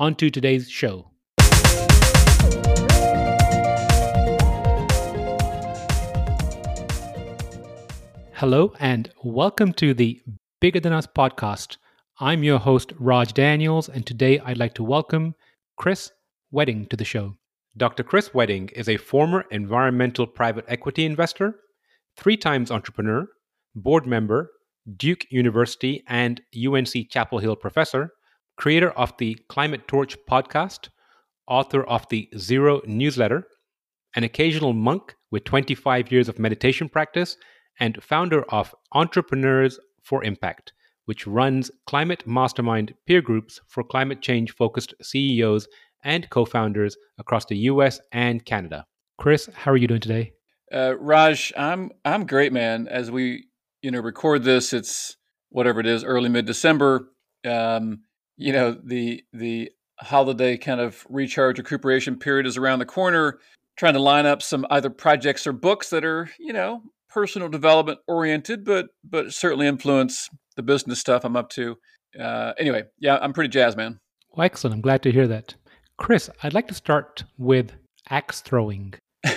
on to today's show. Hello, and welcome to the Bigger Than Us podcast. I'm your host, Raj Daniels, and today I'd like to welcome Chris Wedding to the show. Dr. Chris Wedding is a former environmental private equity investor, three times entrepreneur, board member, Duke University and UNC Chapel Hill professor, creator of the Climate Torch podcast, author of the Zero newsletter, an occasional monk with 25 years of meditation practice, and founder of Entrepreneurs for Impact, which runs climate mastermind peer groups for climate change focused CEOs and co founders across the US and Canada. Chris, how are you doing today? Uh, Raj, I'm I'm great, man. As we you know record this, it's whatever it is, early mid December. Um, you know the the holiday kind of recharge recuperation period is around the corner. Trying to line up some either projects or books that are you know personal development oriented, but but certainly influence the business stuff I'm up to. Uh, anyway, yeah, I'm pretty jazzed, man. Well, excellent. I'm glad to hear that. Chris, I'd like to start with axe throwing.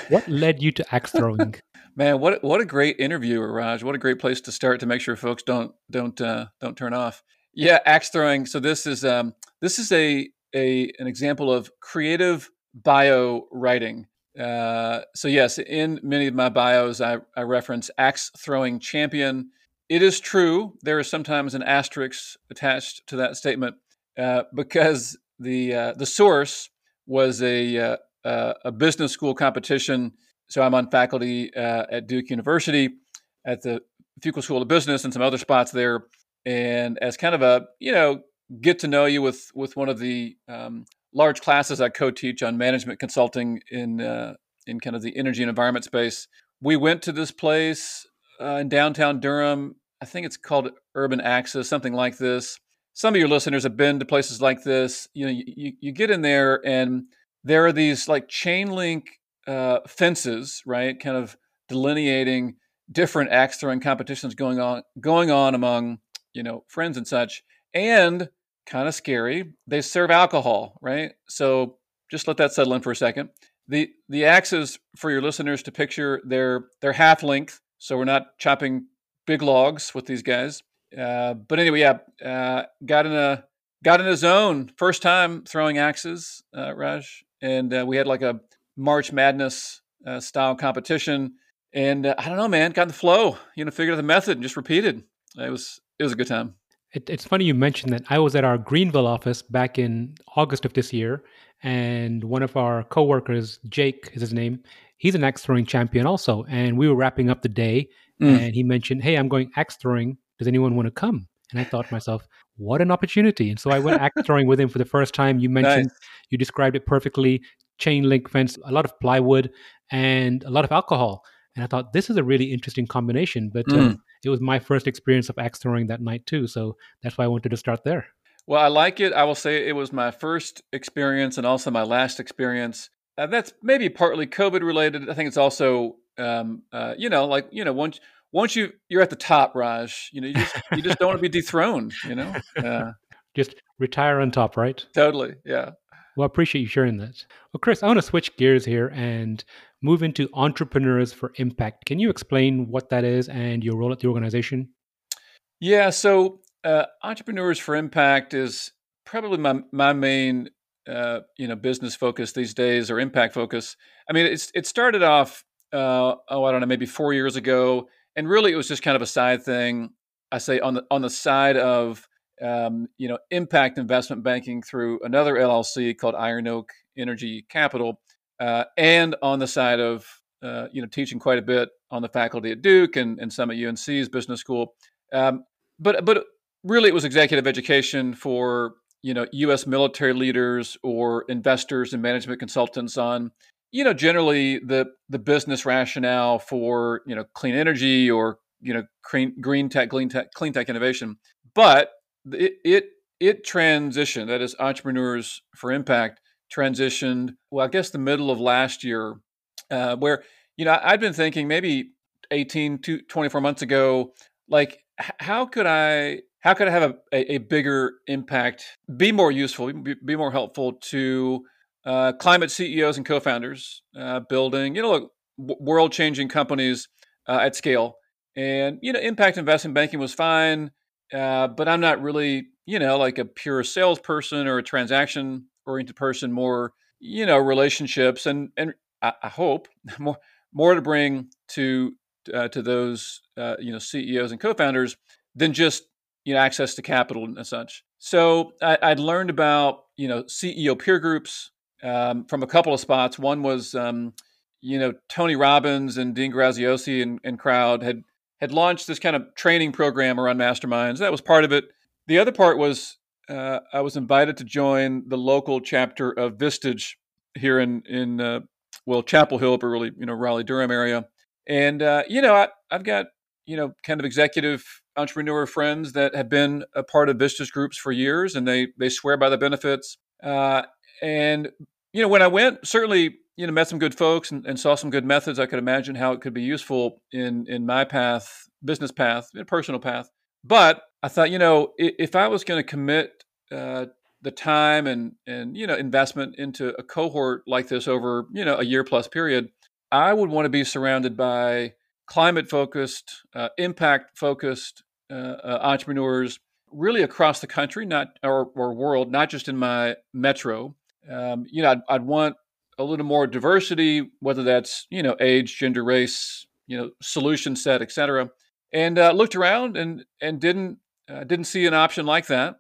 What led you to axe throwing? Man, what what a great interview, Raj. What a great place to start to make sure folks don't don't uh, don't turn off. Yeah, axe throwing. So this is um, this is a a an example of creative bio writing. Uh, so yes, in many of my bios, I, I reference axe throwing champion. It is true. There is sometimes an asterisk attached to that statement uh, because the uh, the source was a uh, uh, a business school competition. So I'm on faculty uh, at Duke University at the Fuqua School of Business and some other spots there. And as kind of a you know get to know you with with one of the um, large classes I co-teach on management consulting in uh, in kind of the energy and environment space. We went to this place uh, in downtown Durham. I think it's called Urban Axes, something like this. Some of your listeners have been to places like this. You know, you, you get in there and there are these like chain link uh, fences, right? Kind of delineating different axe throwing competitions going on going on among you know friends and such. And kind of scary. They serve alcohol, right? So just let that settle in for a second. The the axes for your listeners to picture they're they're half length, so we're not chopping big logs with these guys. Uh, but anyway, yeah, uh, got in a got in a zone first time throwing axes, uh, Raj, and uh, we had like a March Madness uh, style competition. And uh, I don't know, man, got in the flow. You know, figured out the method and just repeated. It was it was a good time. It, it's funny you mentioned that. I was at our Greenville office back in August of this year, and one of our coworkers, Jake is his name, he's an axe throwing champion also. And we were wrapping up the day, mm. and he mentioned, "Hey, I'm going axe throwing. Does anyone want to come?" And I thought to myself, what an opportunity. And so I went axe throwing with him for the first time. You mentioned, nice. you described it perfectly chain link fence, a lot of plywood, and a lot of alcohol. And I thought, this is a really interesting combination. But mm. It was my first experience of axe throwing that night too. So that's why I wanted to start there. Well, I like it. I will say it was my first experience and also my last experience. Uh, that's maybe partly COVID related. I think it's also, um, uh, you know, like you know, once once you you're at the top, Raj, you know, you just you just don't want to be dethroned. You know, uh, just retire on top, right? Totally. Yeah. Well, I appreciate you sharing that. Well, Chris, I want to switch gears here and move into Entrepreneurs for Impact. Can you explain what that is and your role at the organization? Yeah, so uh, Entrepreneurs for Impact is probably my my main uh, you know business focus these days or impact focus. I mean, it's it started off uh, oh I don't know maybe four years ago, and really it was just kind of a side thing. I say on the on the side of um, you know impact investment banking through another LLC called Iron Oak Energy Capital, uh, and on the side of uh, you know teaching quite a bit on the faculty at Duke and, and some at UNC's business school. Um, but but really, it was executive education for you know U.S. military leaders or investors and management consultants on you know generally the the business rationale for you know clean energy or you know green, green tech, clean tech, clean tech innovation. But it it it transitioned. That is, entrepreneurs for impact transitioned. Well, I guess the middle of last year, uh, where you know I'd been thinking maybe 18 to 24 months ago, like how could I how could I have a, a, bigger impact, be more useful, be, more helpful to uh, climate CEOs and co-founders, uh, building you know look, world changing companies uh, at scale. And you know, impact investment banking was fine, uh, but I'm not really you know like a pure salesperson or a transaction oriented person. More you know relationships and and I, I hope more more to bring to uh, to those uh, you know CEOs and co-founders than just you know access to capital and such. So I, would learned about you know CEO peer groups um, from a couple of spots. One was um, you know Tony Robbins and Dean Graziosi and, and crowd had had launched this kind of training program around masterminds. That was part of it. The other part was uh, I was invited to join the local chapter of Vistage here in in uh, well Chapel Hill, but really you know Raleigh Durham area. And uh, you know I, I've got you know kind of executive entrepreneur friends that have been a part of Vistage groups for years, and they they swear by the benefits. Uh, and you know when I went, certainly you know met some good folks and, and, saw some good methods. I could imagine how it could be useful in in my path, business path, personal path. But I thought, you know, if, I was going to commit uh, the time and and you know investment into a cohort like this over you know a year plus period, I would want to be surrounded by climate focused, uh, impact focused uh, uh, entrepreneurs really across the country, not or, or world, not just in my metro. Um, you know, I'd, I'd, want a little more diversity, whether that's you know age, gender, race, you know, solution set, etc. And uh, looked around and and didn't uh, didn't see an option like that.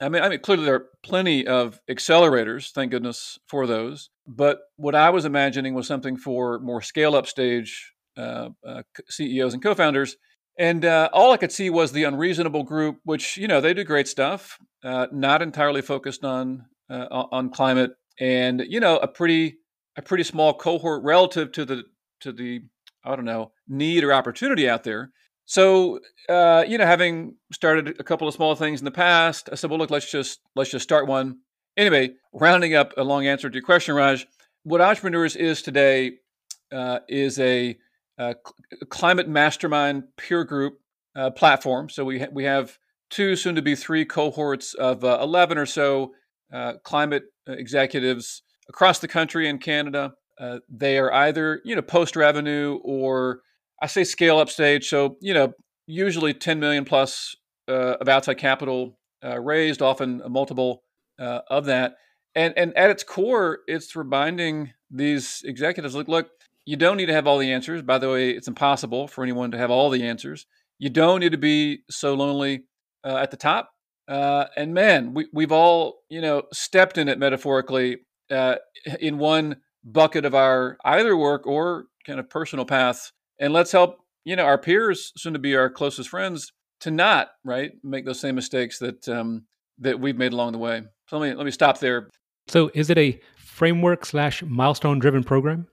I mean, I mean, clearly there are plenty of accelerators. Thank goodness for those. But what I was imagining was something for more scale up stage uh, uh, CEOs and co-founders. And uh, all I could see was the unreasonable group, which you know they do great stuff, uh, not entirely focused on uh, on climate, and you know a pretty a pretty small cohort relative to the to the I don't know need or opportunity out there. So uh, you know, having started a couple of small things in the past, I said, well, look, let's just let's just start one. Anyway, rounding up a long answer to your question, Raj, what entrepreneurs is today uh, is a, a, climate mastermind peer group uh, platform. So we ha- we have two, soon to be three cohorts of uh, eleven or so uh, climate executives across the country and Canada. Uh, they are either you know post revenue or I say scale up stage. So, you know, usually 10 million plus uh, of outside capital uh, raised, often a multiple uh, of that. And, and at its core, it's reminding these executives look, look, you don't need to have all the answers. By the way, it's impossible for anyone to have all the answers. You don't need to be so lonely uh, at the top. Uh, and man, we, we've all, you know, stepped in it metaphorically uh, in one bucket of our either work or kind of personal path and let's help you know our peers, soon to be our closest friends, to not right make those same mistakes that um, that we've made along the way. So let me let me stop there. So is it a framework slash milestone driven program?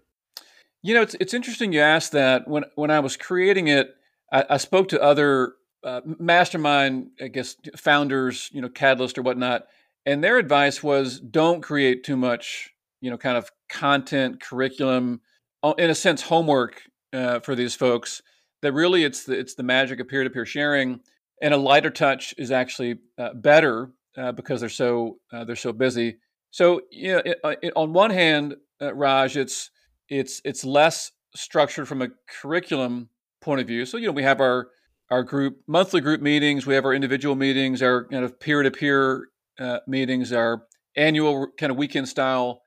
You know, it's it's interesting you asked that. When when I was creating it, I, I spoke to other uh, mastermind, I guess, founders, you know, Catalyst or whatnot, and their advice was don't create too much, you know, kind of content, curriculum, in a sense, homework uh, for these folks that really it's the, it's the magic of peer-to-peer sharing and a lighter touch is actually uh, better uh, because they're so uh, they're so busy so it, uh, on one hand uh, raj it's it's it's less structured from a curriculum point of view so you know we have our our group monthly group meetings we have our individual meetings our kind of peer-to-peer meetings our annual kind of weekend style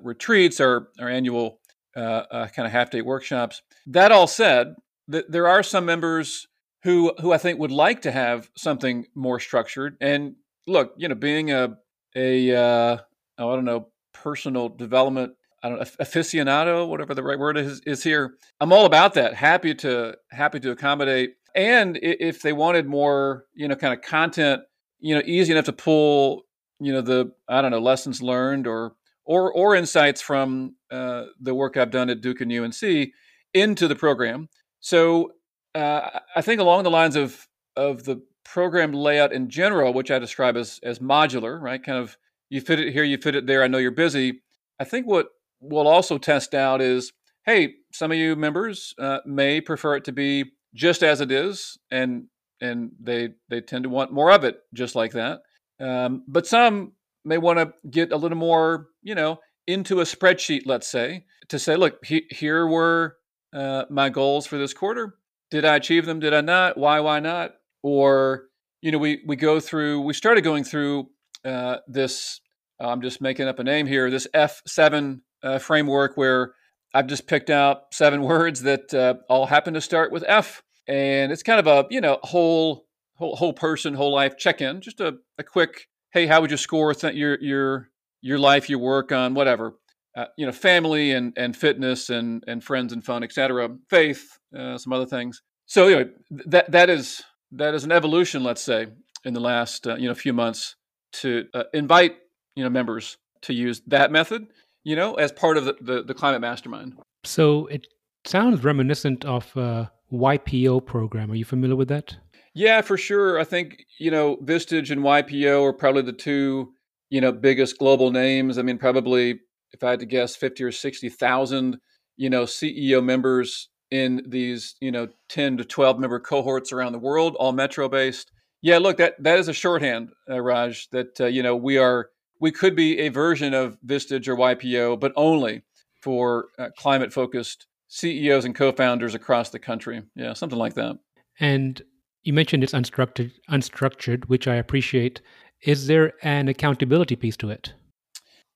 retreats our our annual kind of half day workshops. That all said, th- there are some members who who I think would like to have something more structured. And look, you know, being a a uh, oh, I don't know personal development I don't know, aficionado, whatever the right word is, is here. I'm all about that. Happy to happy to accommodate. And if they wanted more, you know, kind of content, you know, easy enough to pull, you know the I don't know lessons learned or or or insights from uh, the work I've done at Duke and UNC into the program. So uh, I think along the lines of of the program layout in general, which I describe as as modular, right? Kind of you fit it here, you fit it there. I know you're busy. I think what we'll also test out is, hey, some of you members uh, may prefer it to be just as it is, and and they they tend to want more of it, just like that. Um, but some may want to get a little more, you know, into a spreadsheet, let's say, to say, look, he, here were uh, my goals for this quarter. Did I achieve them? Did I not? Why? Why not? Or you know, we we go through. We started going through uh, this. I'm just making up a name here. This F7 uh, framework where I've just picked out seven words that uh, all happen to start with F, and it's kind of a you know whole whole, whole person, whole life check in. Just a, a quick hey, how would you score th- your your your life, your work on whatever, uh, you know, family and and fitness and and friends and fun, etc. Faith, uh, some other things. So anyway, that that is that is an evolution, let's say, in the last uh, you know few months to uh, invite you know members to use that method, you know, as part of the the, the climate mastermind. So it sounds reminiscent of a YPO program. Are you familiar with that? Yeah, for sure. I think, you know, Vistage and YPO are probably the two, you know, biggest global names. I mean, probably if I had to guess 50 or 60,000, you know, CEO members in these, you know, 10 to 12 member cohorts around the world, all metro based. Yeah, look, that that is a shorthand, uh, Raj, that uh, you know, we are we could be a version of Vistage or YPO, but only for uh, climate focused CEOs and co-founders across the country. Yeah, something like that. And you mentioned it's unstructured, unstructured, which I appreciate. Is there an accountability piece to it?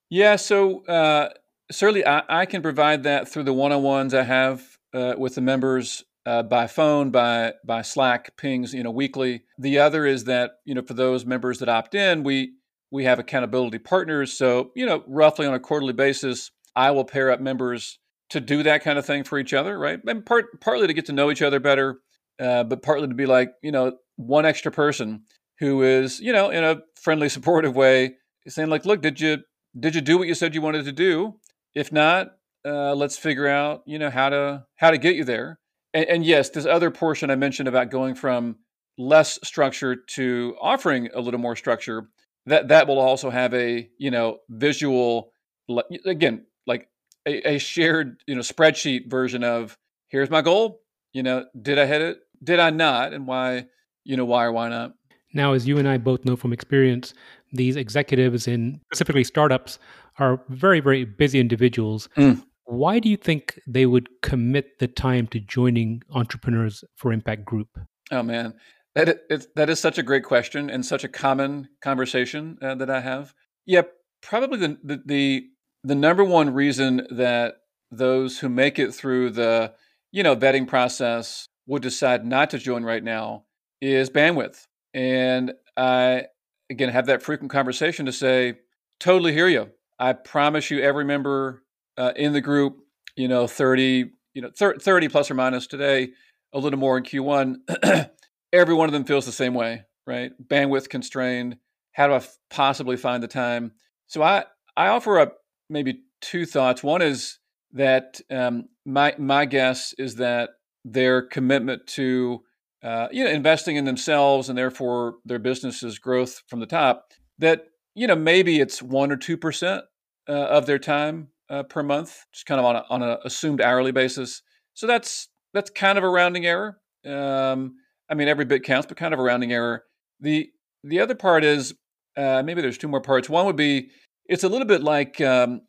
Yeah, so uh, certainly I, I, can provide that through the one-on-ones I have uh, with the members uh, by phone, by by Slack pings, you know, weekly. The other is that you know for those members that opt in, we we have accountability partners. So you know, roughly on a quarterly basis, I will pair up members to do that kind of thing for each other, right? And part partly to get to know each other better, uh, but partly to be like, you know, one extra person who is, you know, in a friendly, supportive way, saying like, look, did you did you do what you said you wanted to do? If not, uh, let's figure out, you know, how to how to get you there. And, and yes, this other portion I mentioned about going from less structure to offering a little more structure, that that will also have a, you know, visual, again, like a, a shared, you know, spreadsheet version of here's my goal. You know, did I hit it? did I not, and why, you know, why or why not? Now, as you and I both know from experience, these executives in specifically startups are very, very busy individuals. Mm. Why do you think they would commit the time to joining Entrepreneurs for Impact Group? Oh man, that is, that is such a great question and such a common conversation uh, that I have. Yeah, probably the, the the the number one reason that those who make it through the you know vetting process would decide not to join right now is bandwidth. And I, again, have that frequent conversation to say, totally hear you. I promise you, every member uh, in the group, you know, 30, you know, 30 plus or minus today, a little more in Q1, every one of them feels the same way, right? Bandwidth constrained. How do I f- possibly find the time? So I, I offer up maybe two thoughts. One is that um, my my guess is that their commitment to uh, you know investing in themselves and therefore their business's growth from the top that you know maybe it's one or two percent uh, of their time uh, per month just kind of on a, on a assumed hourly basis. So that's that's kind of a rounding error. Um, i mean every bit counts but kind of a rounding error. The the other part is uh, maybe there's two more parts. One would be it's a little bit like um,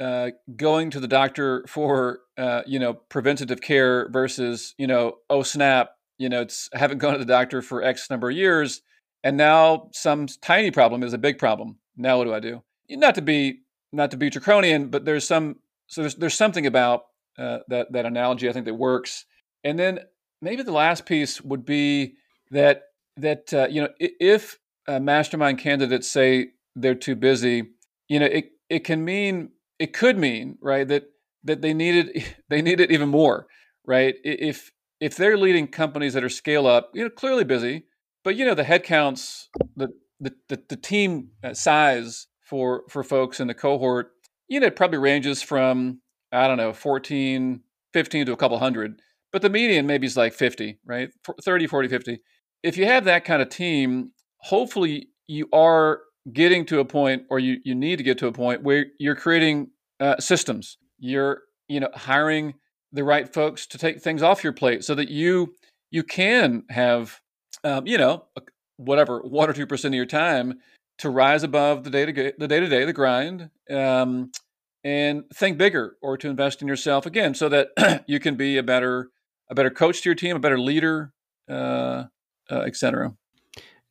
uh, going to the doctor for uh, you know preventative care versus you know oh snap you know it's I haven't gone to the doctor for X number of years and now some tiny problem is a big problem. Now what do I do? Not to be not to be draconian, but there's some so there's there's something about uh, that that analogy I think that works. And then maybe the last piece would be that that uh, you know if mastermind candidates say they're too busy, you know it it can mean it could mean right that that they needed they needed even more right if if they're leading companies that are scale up you know clearly busy but you know the headcounts that the, the, the team uh, size for for folks in the cohort, you know, it probably ranges from I don't know, 14, 15 to a couple hundred, but the median maybe is like 50, right? 30, 40, 50. If you have that kind of team, hopefully you are getting to a point or you, you need to get to a point where you're creating uh, systems. You're, you know, hiring the right folks to take things off your plate so that you you can have um, you know whatever one or two percent of your time to rise above the day to the day to day the grind um, and think bigger or to invest in yourself again so that you can be a better a better coach to your team a better leader uh, uh, etc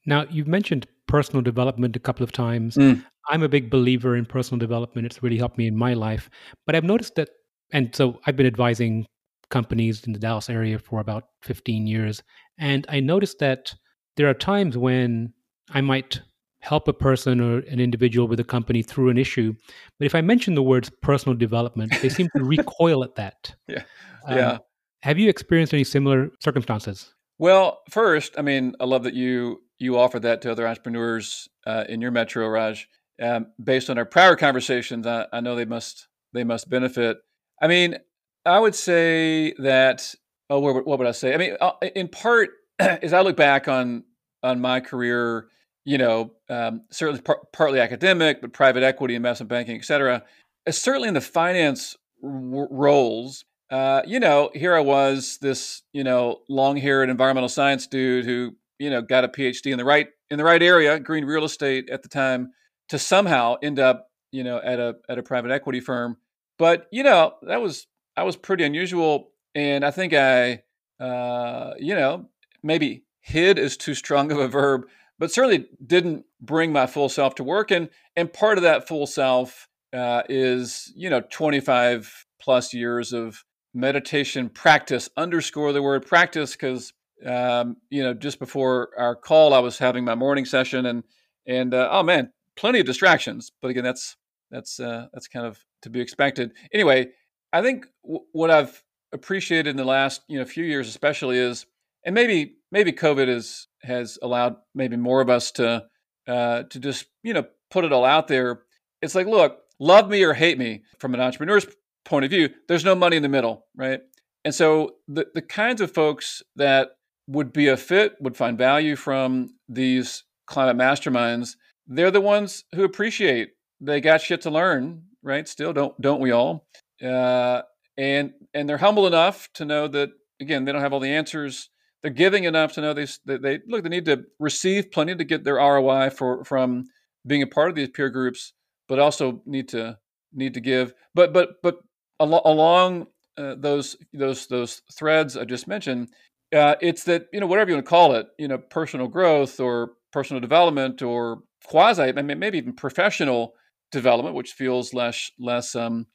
now you've mentioned personal development a couple of times. Mm. i'm a big believer in personal development. It's really helped me in my life. But i've noticed that and so i've been advising companies in the dallas area for about 15 years and i noticed that there are times when i might help a person or an individual with a company through an issue. But if I mention the words personal development, they seem to recoil at that. Yeah. Um, yeah. Have you experienced any similar circumstances? Well, first, I mean, I love that you you offer that to other entrepreneurs uh, in your metro, Raj. Um, based on our prior conversations, I, I know they must they must benefit. I mean, I would say that. Oh, what, would I say? I mean, uh, in part, as I look back on on my career, you know, um, certainly par- partly academic, but private equity, investment banking, et cetera. Uh, certainly in the finance roles, uh, you know, here I was, this you know, long-haired environmental science dude who you know got a PhD in the right in the right area, green real estate at the time, to somehow end up you know at a at a private equity firm. But you know, that was I was pretty unusual, and I think I, uh, you know, maybe hid is too strong of a verb but certainly didn't bring my full self to work. And and part of that full self uh, is you know 25 plus years of meditation practice. Underscore the word practice because um, you know just before our call, I was having my morning session and and uh, oh man, plenty of distractions. But again, that's that's uh, that's kind of to be expected. Anyway, I think w- what I've appreciated in the last you know few years, especially, is and maybe maybe COVID has has allowed maybe more of us to uh, to just you know put it all out there. It's like, look, love me or hate me from an entrepreneur's point of view. There's no money in the middle, right? And so the the kinds of folks that would be a fit would find value from these climate masterminds. They're the ones who appreciate they got shit to learn, right? Still, don't don't we all? Uh, and and they're humble enough to know that again they don't have all the answers they're giving enough to know they, they look they need to receive plenty to get their ROI for from being a part of these peer groups, but also need to need to give. But but but al- along uh, those those those threads I just mentioned, uh, it's that you know whatever you want to call it, you know, personal growth or personal development or quasi, I mean, maybe even professional development, which feels less less um,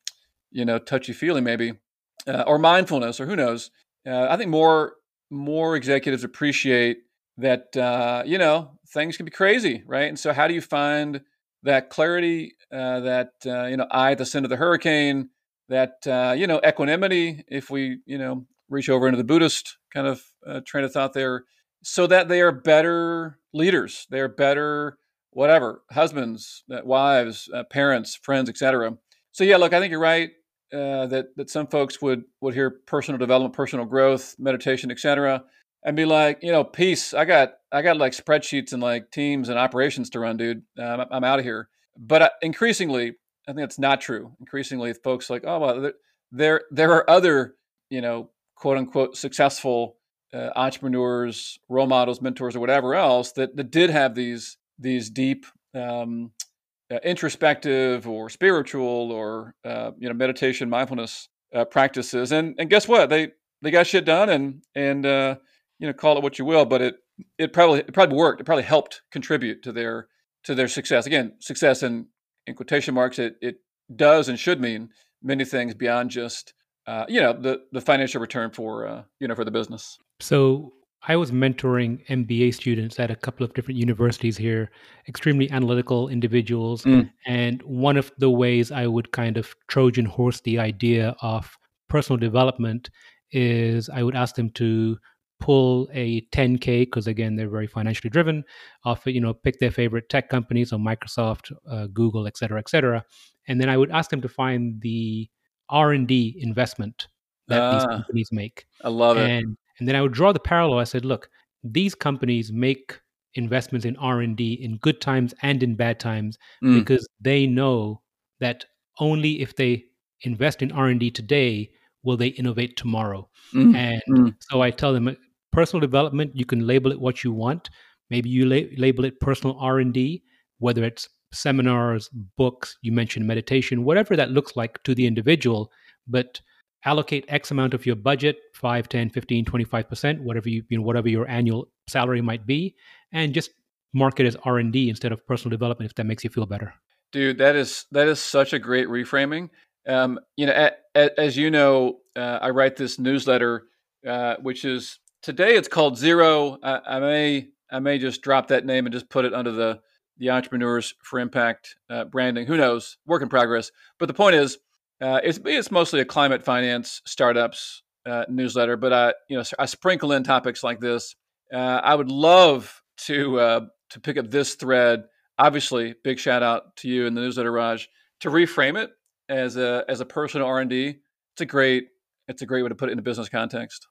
you know touchy feely maybe, uh, or mindfulness or who knows. Uh, I think more more executives appreciate that uh, you know things can be crazy, right? And so, how do you find that clarity, uh, that uh, you know, eye at the center of the hurricane, that uh, you know, equanimity? If we you know reach over into the Buddhist kind of train of thought there, so that they are better leaders, they are better whatever husbands, uh, wives, parents, friends, etc. So yeah, look, I think you're right. Uh, that that some folks would would hear personal development, personal growth, meditation, etc., and be like, you know, peace. I got I got like spreadsheets and like teams and operations to run, dude. I'm, I'm out of here. But uh, increasingly, I think that's not true. Increasingly, folks like, oh well, there there are other you know quote unquote successful uh, entrepreneurs, role models, mentors, or whatever else that that did have these these deep um, uh, introspective or spiritual or uh, you know meditation mindfulness uh, practices. And and guess what? They they got shit done and and uh, you know call it what you will but it it probably it probably worked. It probably helped contribute to their to their success. Again success in in quotation marks it it does and should mean many things beyond just uh, you know the the financial return for uh, you know for the business. So I was mentoring MBA students at a couple of different universities here, extremely analytical individuals. Mm. And one of the ways I would kind of Trojan horse the idea of personal development is I would ask them to pull a 10k because again they're very financially driven off you know pick their favorite tech companies so microsoft uh, google et cetera et cetera and then i would ask them to find the r&d investment that these Ah, companies make I love it. And then i would draw the parallel. I said look these companies make investments in r&d in good times and in bad times Mm, because they know that only if they invest in r&d today will they innovate tomorrow. Mm, and mm. so i tell them personal development you can label it what you want. Maybe you la- label it personal r&d whether it's seminars books you mentioned meditation whatever that looks like to the individual but allocate x amount of your budget 5 10 15 25% whatever you, you know whatever your annual salary might be and just mark it as r&d instead of personal development if that makes you feel better Dude, that is that is such a great reframing. Um, you know, as you know, uh, I write this newsletter, uh, which is today it's called Zero. I, I may I may just drop that name and just put it under the the Entrepreneurs for Impact uh, branding. Who knows? Work in progress. But the point is, uh, it's it's mostly a climate finance startups uh, newsletter. But I you know I sprinkle in topics like this. Uh, I would love to uh, to pick up this thread obviously big shout out to you in the newsletter raj to reframe it as a as a personal r&d it's a great it's a great way to put it in a business context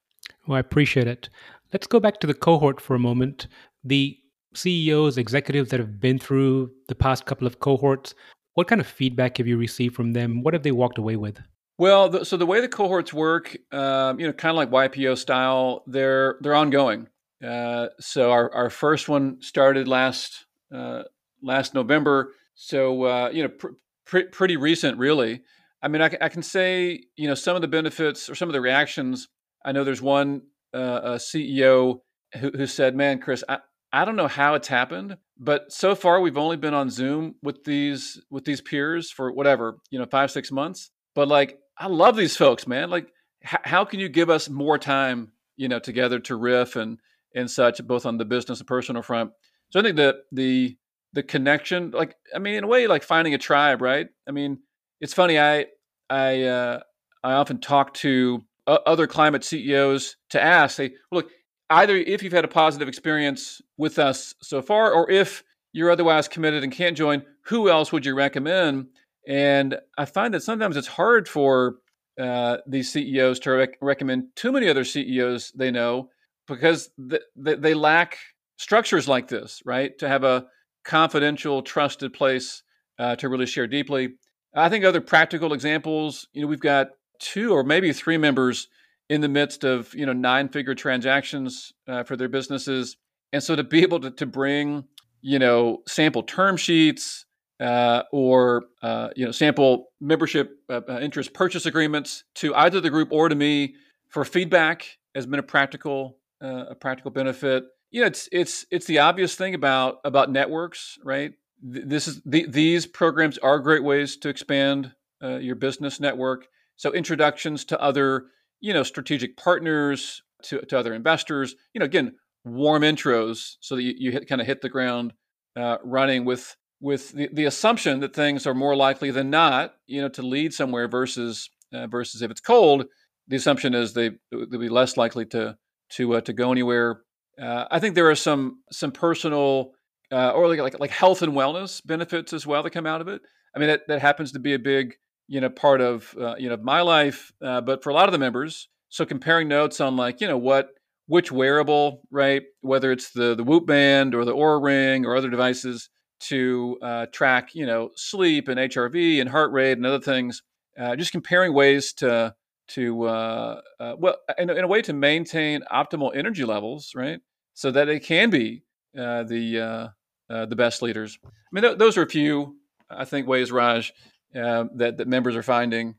well i appreciate it let's go back to the cohort for a moment the ceos executives that have been through the past couple of cohorts what kind of feedback have you received from them what have they walked away with well the, so the way the cohorts work um, you know kind of like ypo style they're they're ongoing uh, so our, our first one started last uh, last November. So uh, you know, pr- pr- pretty recent, really. I mean, I, I, can say you know some of the benefits or some of the reactions. I know there's one uh, CEO who, who, said, "Man, Chris, I, I don't know how it's happened, but so far we've only been on Zoom with these with these peers for whatever you know five six months. But like, I love these folks, man. Like, h- how can you give us more time, you know, together to riff and and such, both on the business and personal front?" So I think that the the connection like i mean in a way like finding a tribe right i mean it's funny i i uh, i often talk to other climate ceos to ask well, look either if you've had a positive experience with us so far or if you're otherwise committed and can't join who else would you recommend and i find that sometimes it's hard for uh, these ceos to rec- recommend too many other ceos they know because th- th- they lack structures like this right to have a confidential, trusted place uh, to really share deeply. I think other practical examples, you know, we've got two or maybe three members in the midst of, you know, nine figure transactions uh, for their businesses. And so to be able to, to bring, you know, sample term sheets uh, or, uh, you know, sample membership uh, uh, interest purchase agreements to either the group or to me for feedback has been a practical, uh, a practical benefit. You know it's it's it's the obvious thing about about networks right? This is the, these programs are great ways to expand your business network. So introductions to other you know strategic partners to, to other investors you know again warm intros so that you, you hit, kind of hit the ground uh, running with with the, the assumption that things are more likely than not you know to lead somewhere versus uh, versus if it's cold the assumption is they they'll be less likely to to uh, to go anywhere uh, I think there are some some personal uh, or like, like like health and wellness benefits as well that come out of it. I mean, that, that happens to be a big you know part of uh, you know my life, uh, but for a lot of the members, so comparing notes on like you know what which wearable, right? Whether it's the the Whoop band or the Oura ring or other devices to uh, track you know sleep and HRV and heart rate and other things. Uh, just comparing ways to to uh, uh, well in, in, a way to maintain optimal energy levels right so that they can be the the best leaders i mean th- those are a few i think ways raj uh, that, that members are finding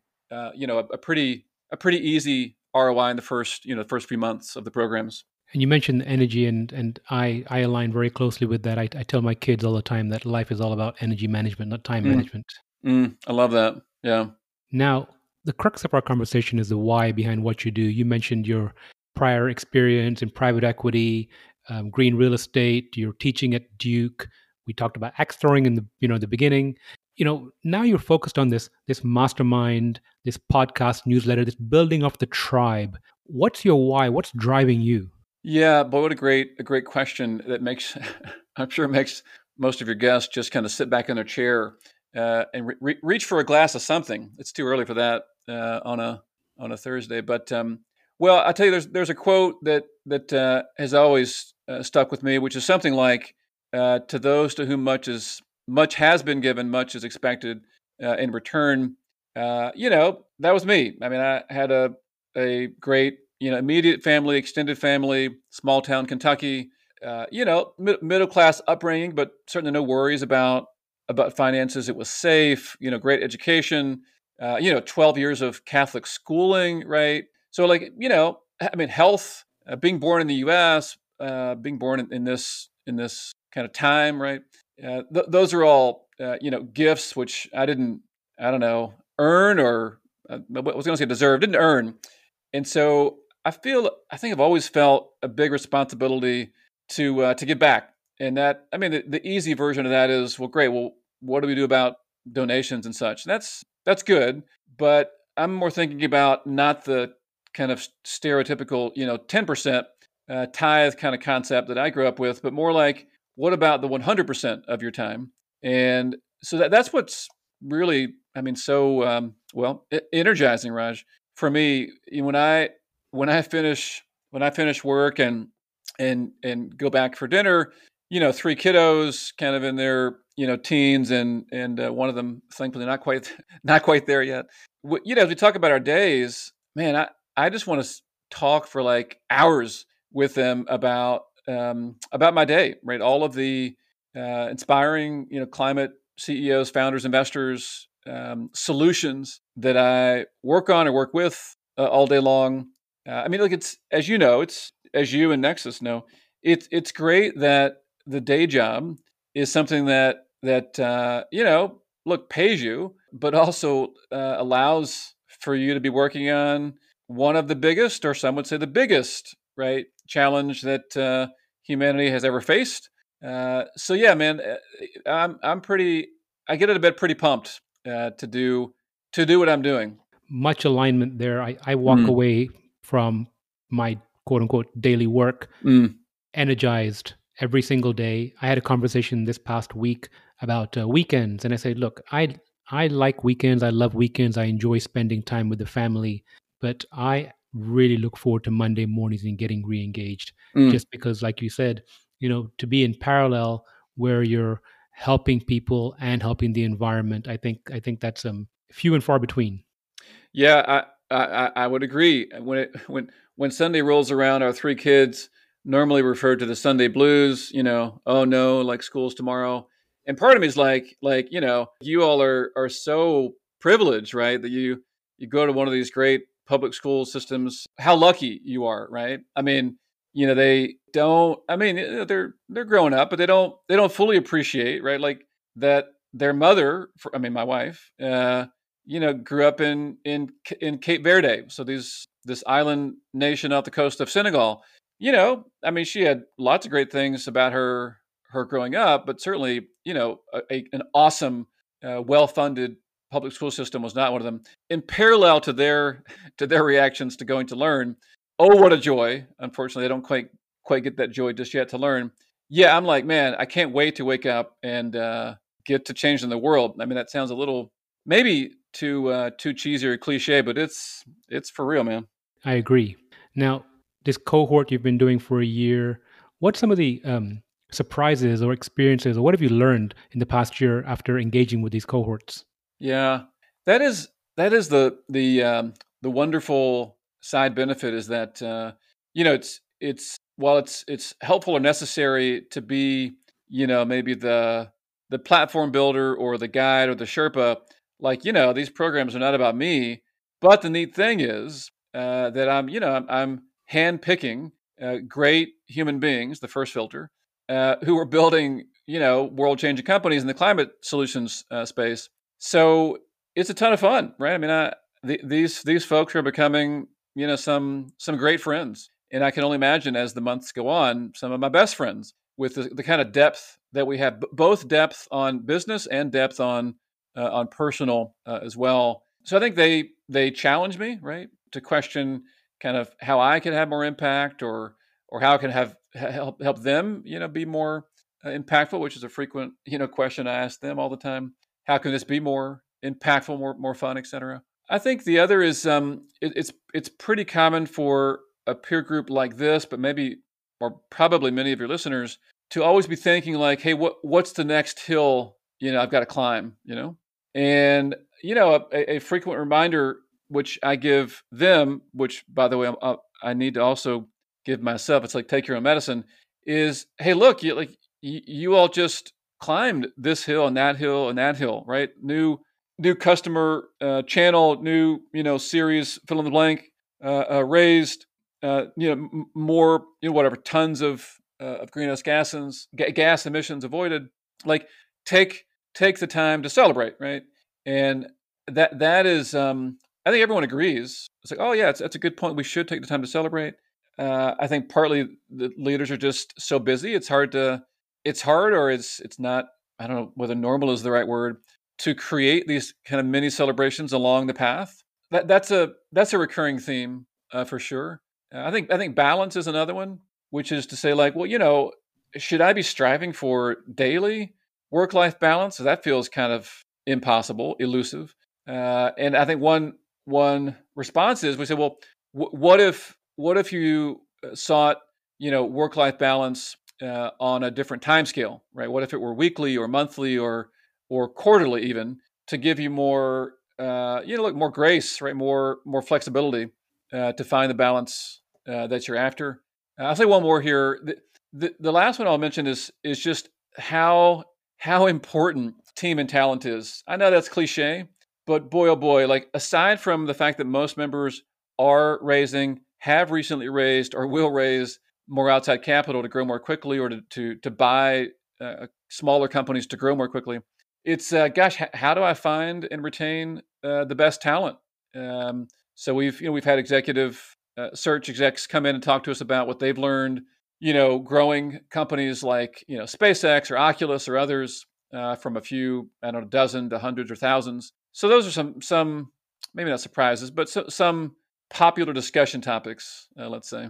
you know a, a, pretty a pretty easy roi in the first you know the first few months of the programs and you mentioned energy and and i i align very closely with that i, I tell my kids all the time that life is all about energy management not time mm. management mm, i love that yeah now the crux of our conversation is the why behind what you do. You mentioned your prior experience in private equity, um, green real estate. You're teaching at Duke. We talked about axe throwing in the you know the beginning. You know now you're focused on this this mastermind, this podcast newsletter, this building of the tribe. What's your why? What's driving you? Yeah, boy, what a great a great question that makes I'm sure makes most of your guests just kind of sit back in their chair uh, and re- reach for a glass of something. It's too early for that uh, on a on a Thursday, but um, well, I'll tell you, there's there's a quote that that uh, has always uh, stuck with me, which is something like, uh, "To those to whom much is much has been given, much is expected uh, in return." you know, that was me. I mean, I had a a great you know immediate family, extended family, small town Kentucky. you know, mi- middle class upbringing, but certainly no worries about about finances. It was safe. You know, great education. you know, 12 years of Catholic schooling, right? So, like, you know, I mean, health, uh, being born in the U.S., uh, being born in, in, this in this kind of time, right? Uh, th- those are all, uh, you know, gifts which I didn't, I don't know, earn or uh, I was going to say deserve, didn't earn, and so I feel, I think I've always felt a big responsibility to uh, to give back, and that, I mean, the, the easy version of that is, well, great, well, what do we do about donations and such? And that's that's good, but I'm more thinking about not the kind of stereotypical, you know, 10% uh, tithe kind of concept that I grew up with, but more like, what about the 100% of your time? And so that, that's what's really, I mean, so, um, well, energizing, Raj, for me, when I, when I finish, when I finish work and, and, and go back for dinner, you know, three kiddos kind of in their, you know, teens and, and uh, one of them, thankfully not quite, not quite there yet. You know, as we talk about our days, man, I, I just want to talk for like hours with them about um, about my day, right? All of the uh, inspiring, you know, climate CEOs, founders, investors, um, solutions that I work on or work with uh, all day long. Uh, I mean, look, it's as you know, it's as you and Nexus know, it's it's great that the day job is something that that uh, you know, look, pays you, but also uh, allows for you to be working on one of the biggest, or some would say the biggest, right, challenge that uh, humanity has ever faced. Uh, so yeah, man, uh, I'm I'm pretty. I get it a bit pretty pumped uh, to do to do what I'm doing. Much alignment there. I, I walk mm. away from my quote unquote daily work mm. energized every single day. I had a conversation this past week about uh, weekends, and I said, look, I I like weekends. I love weekends. I enjoy spending time with the family but I really look forward to Monday mornings and getting re-engaged mm. just because like you said, you know, to be in parallel where you're helping people and helping the environment, I think I think that's um few and far between. Yeah, I I, I would agree. When it when when Sunday rolls around, our three kids normally refer to the Sunday blues, you know, oh no, like school's tomorrow. And part of me is like, like, you know, you all are are so privileged, right? That you you go to one of these great public school systems, how lucky you are, right? I mean, you know, they don't. I mean, they're they're growing up, but they don't they don't fully appreciate, right? Like that their mother, I mean, my wife, uh, you know, grew up in in in Cape Verde, so these this island nation off the coast of Senegal. You know, I mean, she had lots of great things about her her growing up, but certainly, you know, a, a, an awesome, uh, well funded public school system was not one of them. In parallel to their to their reactions to going to learn, oh what a joy! Unfortunately, I don't quite quite get that joy just yet to learn. Yeah, I'm like, man, I can't wait to wake up and uh, get to changing the world. I mean, that sounds a little maybe too uh, too cheesy or cliche, but it's it's for real, man. I agree. Now, this cohort you've been doing for a year, what's some of the um, surprises or experiences, or what have you learned in the past year after engaging with these cohorts? Yeah, that is that is the the um, the wonderful side benefit is that uh, you know it's it's while it's it's helpful or necessary to be you know maybe the the platform builder or the guide or the Sherpa, like you know these programs are not about me. But the neat thing is uh, that I'm you know I'm, I'm hand picking uh, great human beings, the first filter, uh, who are building you know world changing companies in the climate solutions uh, space so it's a ton of fun, right? I mean, I, the, these these folks are becoming, you know, some some great friends, and I can only imagine as the months go on, some of my best friends with the, the kind of depth that we have, both depth on business and depth on uh, on personal uh, as well. So I think they they challenge me, right, to question kind of how I could have more impact or or how I can have help help them you know be more uh, impactful, which is a frequent you know question I ask them all the time. How can this be more impactful, more more fun, etc. I think the other is um, it, it's it's pretty common for a peer group like this, but maybe or probably many of your listeners to always be thinking like, hey, what what's the next hill? You know, I've got to climb. You know, and you know, a, a frequent reminder which I give them, which by the way, i I need to also give myself. It's like take your own medicine. Is hey, look, you like you, you all just climbed this hill and that hill and that hill, right? New new customer uh, channel, new you know series, fill in the blank, uh, uh, raised, uh, you know m- more you know whatever tons of uh, of greenhouse gases, ga- gas emissions avoided. Like take take the time to celebrate, right? And that that is, um, I think everyone agrees. It's like, oh yeah, it's, that's a good point. We should take the time to celebrate. Uh, I think partly the leaders are just so busy. It's hard to, it's hard, or it's it's not. I don't know whether normal is the right word to create these kind of mini celebrations along the path. That that's a that's a recurring theme uh, for sure. Uh, I think I think balance is another one, which is to say like, well, you know, should I be striving for daily work life balance? That feels kind of impossible, elusive. Uh, and I think one one response is we say, well, what if what if you uh, sought you know work life balance uh, on a different time scale, right? What if it were weekly or monthly or or quarterly even to give you more, uh, you know, like more grace, right? More more flexibility uh, to find the balance uh, that you're after. I'll say one more here. The, the, the last one I'll mention is is just how how important team and talent is. I know that's cliche, but boy oh boy, like aside from the fact that most members are raising, have recently raised, or will raise more outside capital to grow more quickly or to to, to buy uh, smaller companies to grow more quickly it's uh, gosh, h- how do I find and retain uh, the best talent? Um, so we've you know we've had executive uh, search execs come in and talk to us about what they've learned. You know, growing companies like you know SpaceX or Oculus or others uh, from a few I don't know dozen to hundreds or thousands. So those are some some maybe not surprises, but so, some popular discussion topics. Uh, let's say.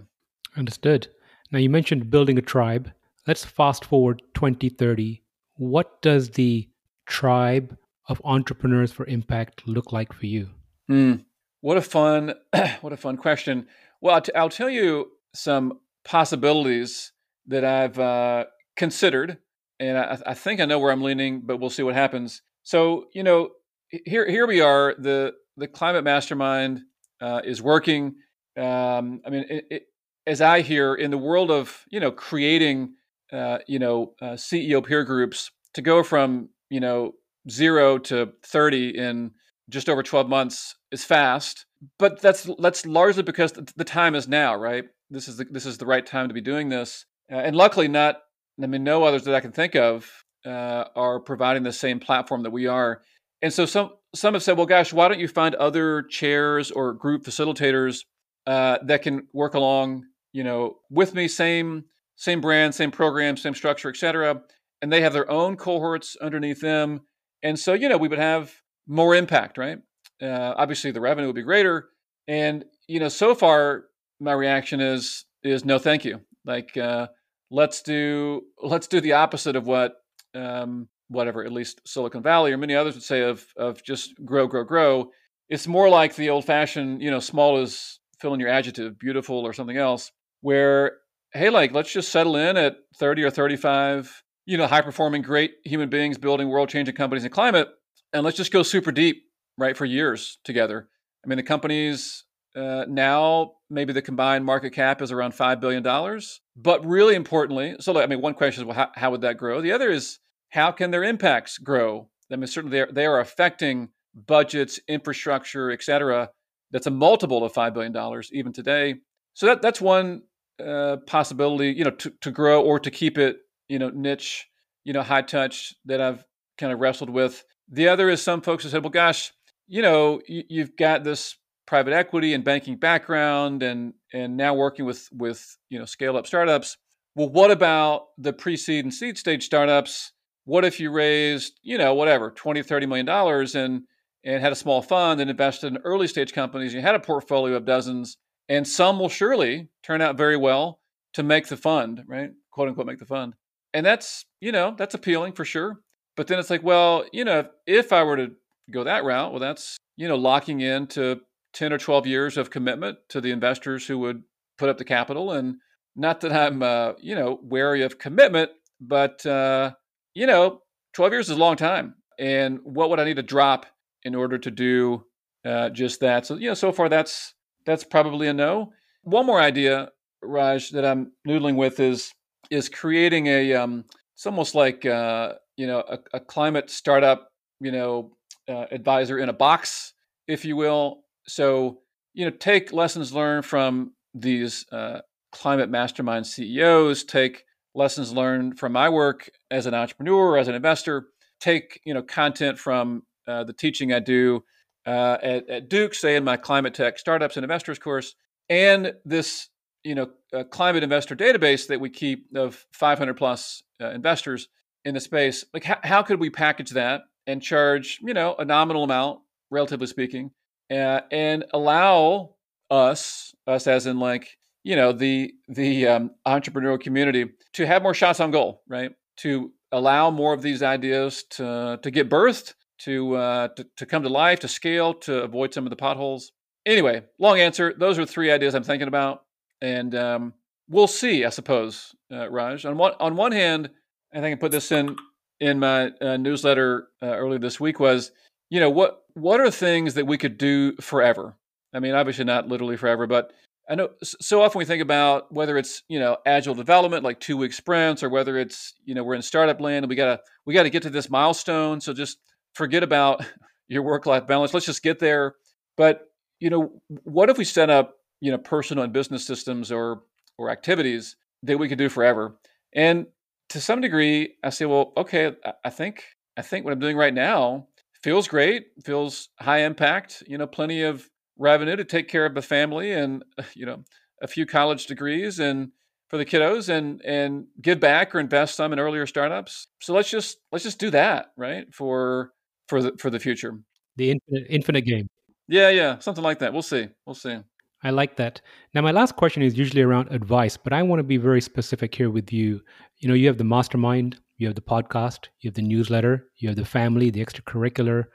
Understood. Now you mentioned building a tribe. Let's fast forward 2030. What does the tribe of entrepreneurs for impact look like for you? Mm, what a fun, what a fun question. Well, I'll, t- I'll tell you some possibilities that I've uh, considered, and I, I, think I know where I'm leaning, but we'll see what happens. So, you know, here here we are. the The climate mastermind uh, is working. Um, I mean, it, as I hear in the world of you know creating, uh, you know, uh, CEO peer groups to go from you know, zero to 30 in just over 12 months is fast. But that's that's largely because the time is now, right? This is the, this is the right time to be doing this. Uh, and luckily, not I mean, no others that I can think of uh, are providing the same platform that we are. And so some some have said, well, gosh, why don't you find other chairs or group facilitators uh, that can work along, you know, with me, same same brand, same program, same structure, et cetera and they have their own cohorts underneath them. And so, you know, we would have more impact, right? Uh, obviously, the revenue would be greater. And you know, so far, my reaction is is no, thank you. Like, uh, let's do let's do the opposite of what um, whatever, at least Silicon Valley or many others would say of of just grow, grow, grow. It's more like the old fashioned, you know, small is fill in your adjective, beautiful or something else, where hey, like let's just settle in at 30 or 35 you know, high performing, great human beings building world changing companies and climate. And let's just go super deep, right, for years together. I mean, the companies uh, now, maybe the combined market cap is around $5 billion. But really importantly, so I mean, one question is, well, how, how would that grow? The other is, how can their impacts grow? I mean, certainly they are, they are affecting budgets, infrastructure, et cetera. That's a multiple of $5 billion even today. So that, that's one uh, possibility, you know, to, to grow or to keep it you know niche you know high touch that I've kind of wrestled with. The other is some folks have said, well, gosh, you know, you've got this private equity and banking background, and and now working with with you know scale up startups. Well, what about the pre-seed and seed stage startups? What if you raised, you know, whatever, 20, 30 million dollars and and had a small fund and invested in early stage companies? You had a portfolio of dozens, and some will surely turn out very well to make the fund, right? Quote unquote, make the fund. And that's, you know, that's appealing for sure. But then it's like, well, you know, if, if I were to go that route, well, that's, you know, locking into 10 or 12 years of commitment to the investors who would put up the capital. And not that I'm, uh, you know, wary of commitment, but, uh, you know, 12 years is a long time. And what would I need to drop in order to do uh, just that? So, you know, so far that's, that's probably a no. One more idea, Raj, that I'm noodling with is, is creating a, um, it's almost like, uh, you know, a, a climate startup, you know, uh, advisor in a box, if you will. So, you know, take lessons learned from these uh, climate mastermind CEOs, take lessons learned from my work as an entrepreneur, as an investor, take, you know, content from uh, the teaching I do uh, at, at, Duke, say in my climate tech startups and investors course, and this, you know, climate investor database that we keep of 500 plus uh, investors in the space. Like, how, how could we package that and charge, you know, a nominal amount, relatively speaking, uh, and allow us, us as in like, you know, the the um, entrepreneurial community to have more shots on goal, right? To allow more of these ideas to to get birthed, to uh, to, to come to life, to scale, to avoid some of the potholes. Anyway, long answer. Those are three ideas I'm thinking about, and um, we'll see. I suppose, uh, Raj. On one on one hand, I think I put this in in my uh, newsletter uh, earlier this week was, you know, what what are things that we could do forever? I mean, obviously not literally forever, but I know so often we think about whether it's you know agile development like two week sprints or whether it's you know we're in startup land and we gotta we gotta get to this milestone. So just forget about your work life balance. Let's just get there. But you know, what if we set up you know personal and business systems or or activities that we could do forever? And to some degree, I say, well, okay, I think I think what I'm doing right now feels great, feels high impact. You know, plenty of revenue to take care of the family, and you know, a few college degrees, and for the kiddos, and and give back or invest some in earlier startups. So let's just let's just do that, right? For for the for the future. The infinite infinite game. Yeah, yeah, something like that. We'll see. We'll see. I like that. Now, my last question is usually around advice, but I want to be very specific here with you. You know, you have the mastermind, you have the podcast, you have the newsletter, you have the family, the extracurricular.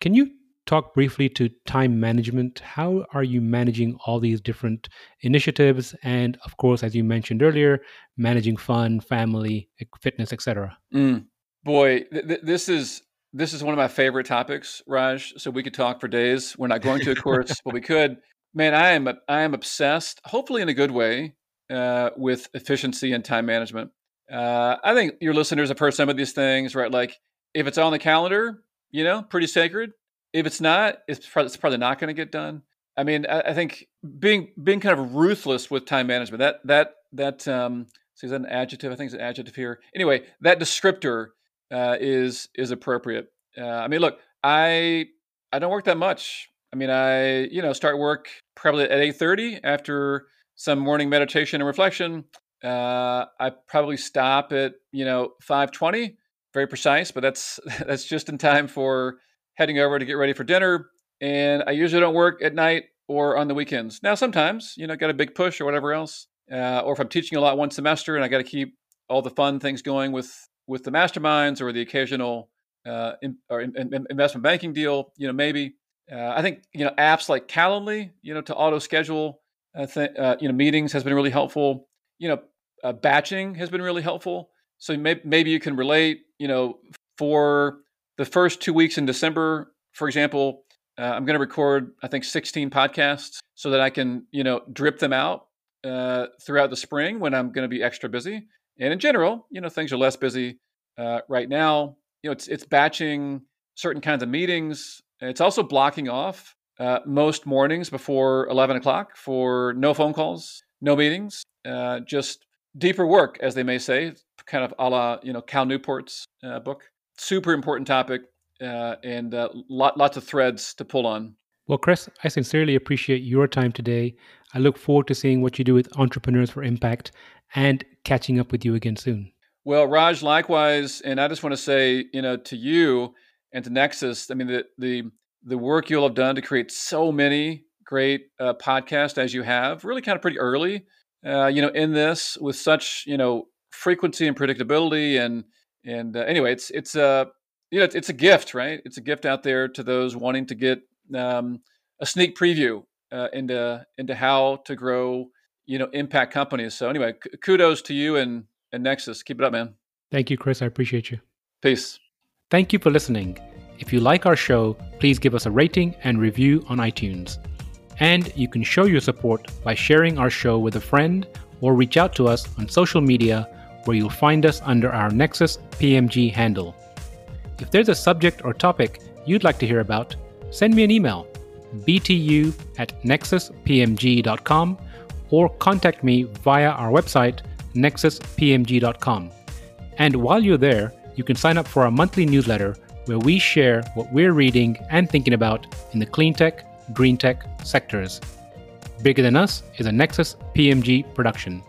Can you talk briefly to time management? How are you managing all these different initiatives? And of course, as you mentioned earlier, managing fun, family, fitness, etc. Mm, boy, th- th- this is this is one of my favorite topics, Raj. So we could talk for days. We're not going to, of course, but we could. Man, I am I am obsessed, hopefully in a good way, uh, with efficiency and time management. Uh, I think your listeners have heard some of these things, right? Like if it's on the calendar, you know, pretty sacred. If it's not, it's probably, it's probably not going to get done. I mean, I, I, think being being kind of ruthless with time management that that that um, so is that an adjective? I think it's an adjective here. Anyway, that descriptor uh, is is appropriate. Uh, I mean, look, I I don't work that much. I mean, I you know start work probably at eight thirty after some morning meditation and reflection. Uh, I probably stop at you know five twenty, very precise, but that's that's just in time for heading over to get ready for dinner. And I usually don't work at night or on the weekends. Now, sometimes you know, got a big push or whatever else, uh, or if I'm teaching a lot one semester and I got to keep all the fun things going with with the masterminds or the occasional uh, in, or in, in investment banking deal, you know, maybe. Uh, I think you know apps like Calendly, you know, to auto schedule, uh, th- uh, you know, meetings has been really helpful. You know, uh, batching has been really helpful. So may- maybe you can relate. You know, for the first two weeks in December, for example, uh, I'm going to record I think 16 podcasts so that I can you know drip them out throughout the spring when I'm going to be extra busy. And in general, you know, things are less busy uh, right now. You know, it's it's batching certain kinds of meetings it's also blocking off uh, most mornings before 11 o'clock for no phone calls, no meetings, uh, just deeper work, as they may say, kind of a la, you know, Cal Newport's uh, book. Super important topic uh, and uh, lot, lots of threads to pull on. Well, Chris, I sincerely appreciate your time today. I look forward to seeing what you do with Entrepreneurs for Impact and catching up with you again soon. Well, Raj, likewise. And I just want to say, you know, to you, and to Nexus. I mean, the the the work you'll have done to create so many great uh, podcasts as you have, really kind of pretty early uh, you know, in this with such you know frequency and predictability, and and uh, anyway, it's it's a you know it's a gift, right? It's a gift out there to those wanting to get um, a sneak preview uh, into into how to grow you know impact companies. So anyway, kudos to you and and Nexus. Keep it up, man. Thank you, Chris. I appreciate you. Peace. Thank you for listening. If you like our show, please give us a rating and review on iTunes. And you can show your support by sharing our show with a friend or reach out to us on social media where you'll find us under our Nexus PMG handle. If there's a subject or topic you'd like to hear about, send me an email btu at nexuspmg.com or contact me via our website nexuspmg.com. And while you're there, you can sign up for our monthly newsletter where we share what we're reading and thinking about in the clean tech, green tech sectors. Bigger Than Us is a Nexus PMG production.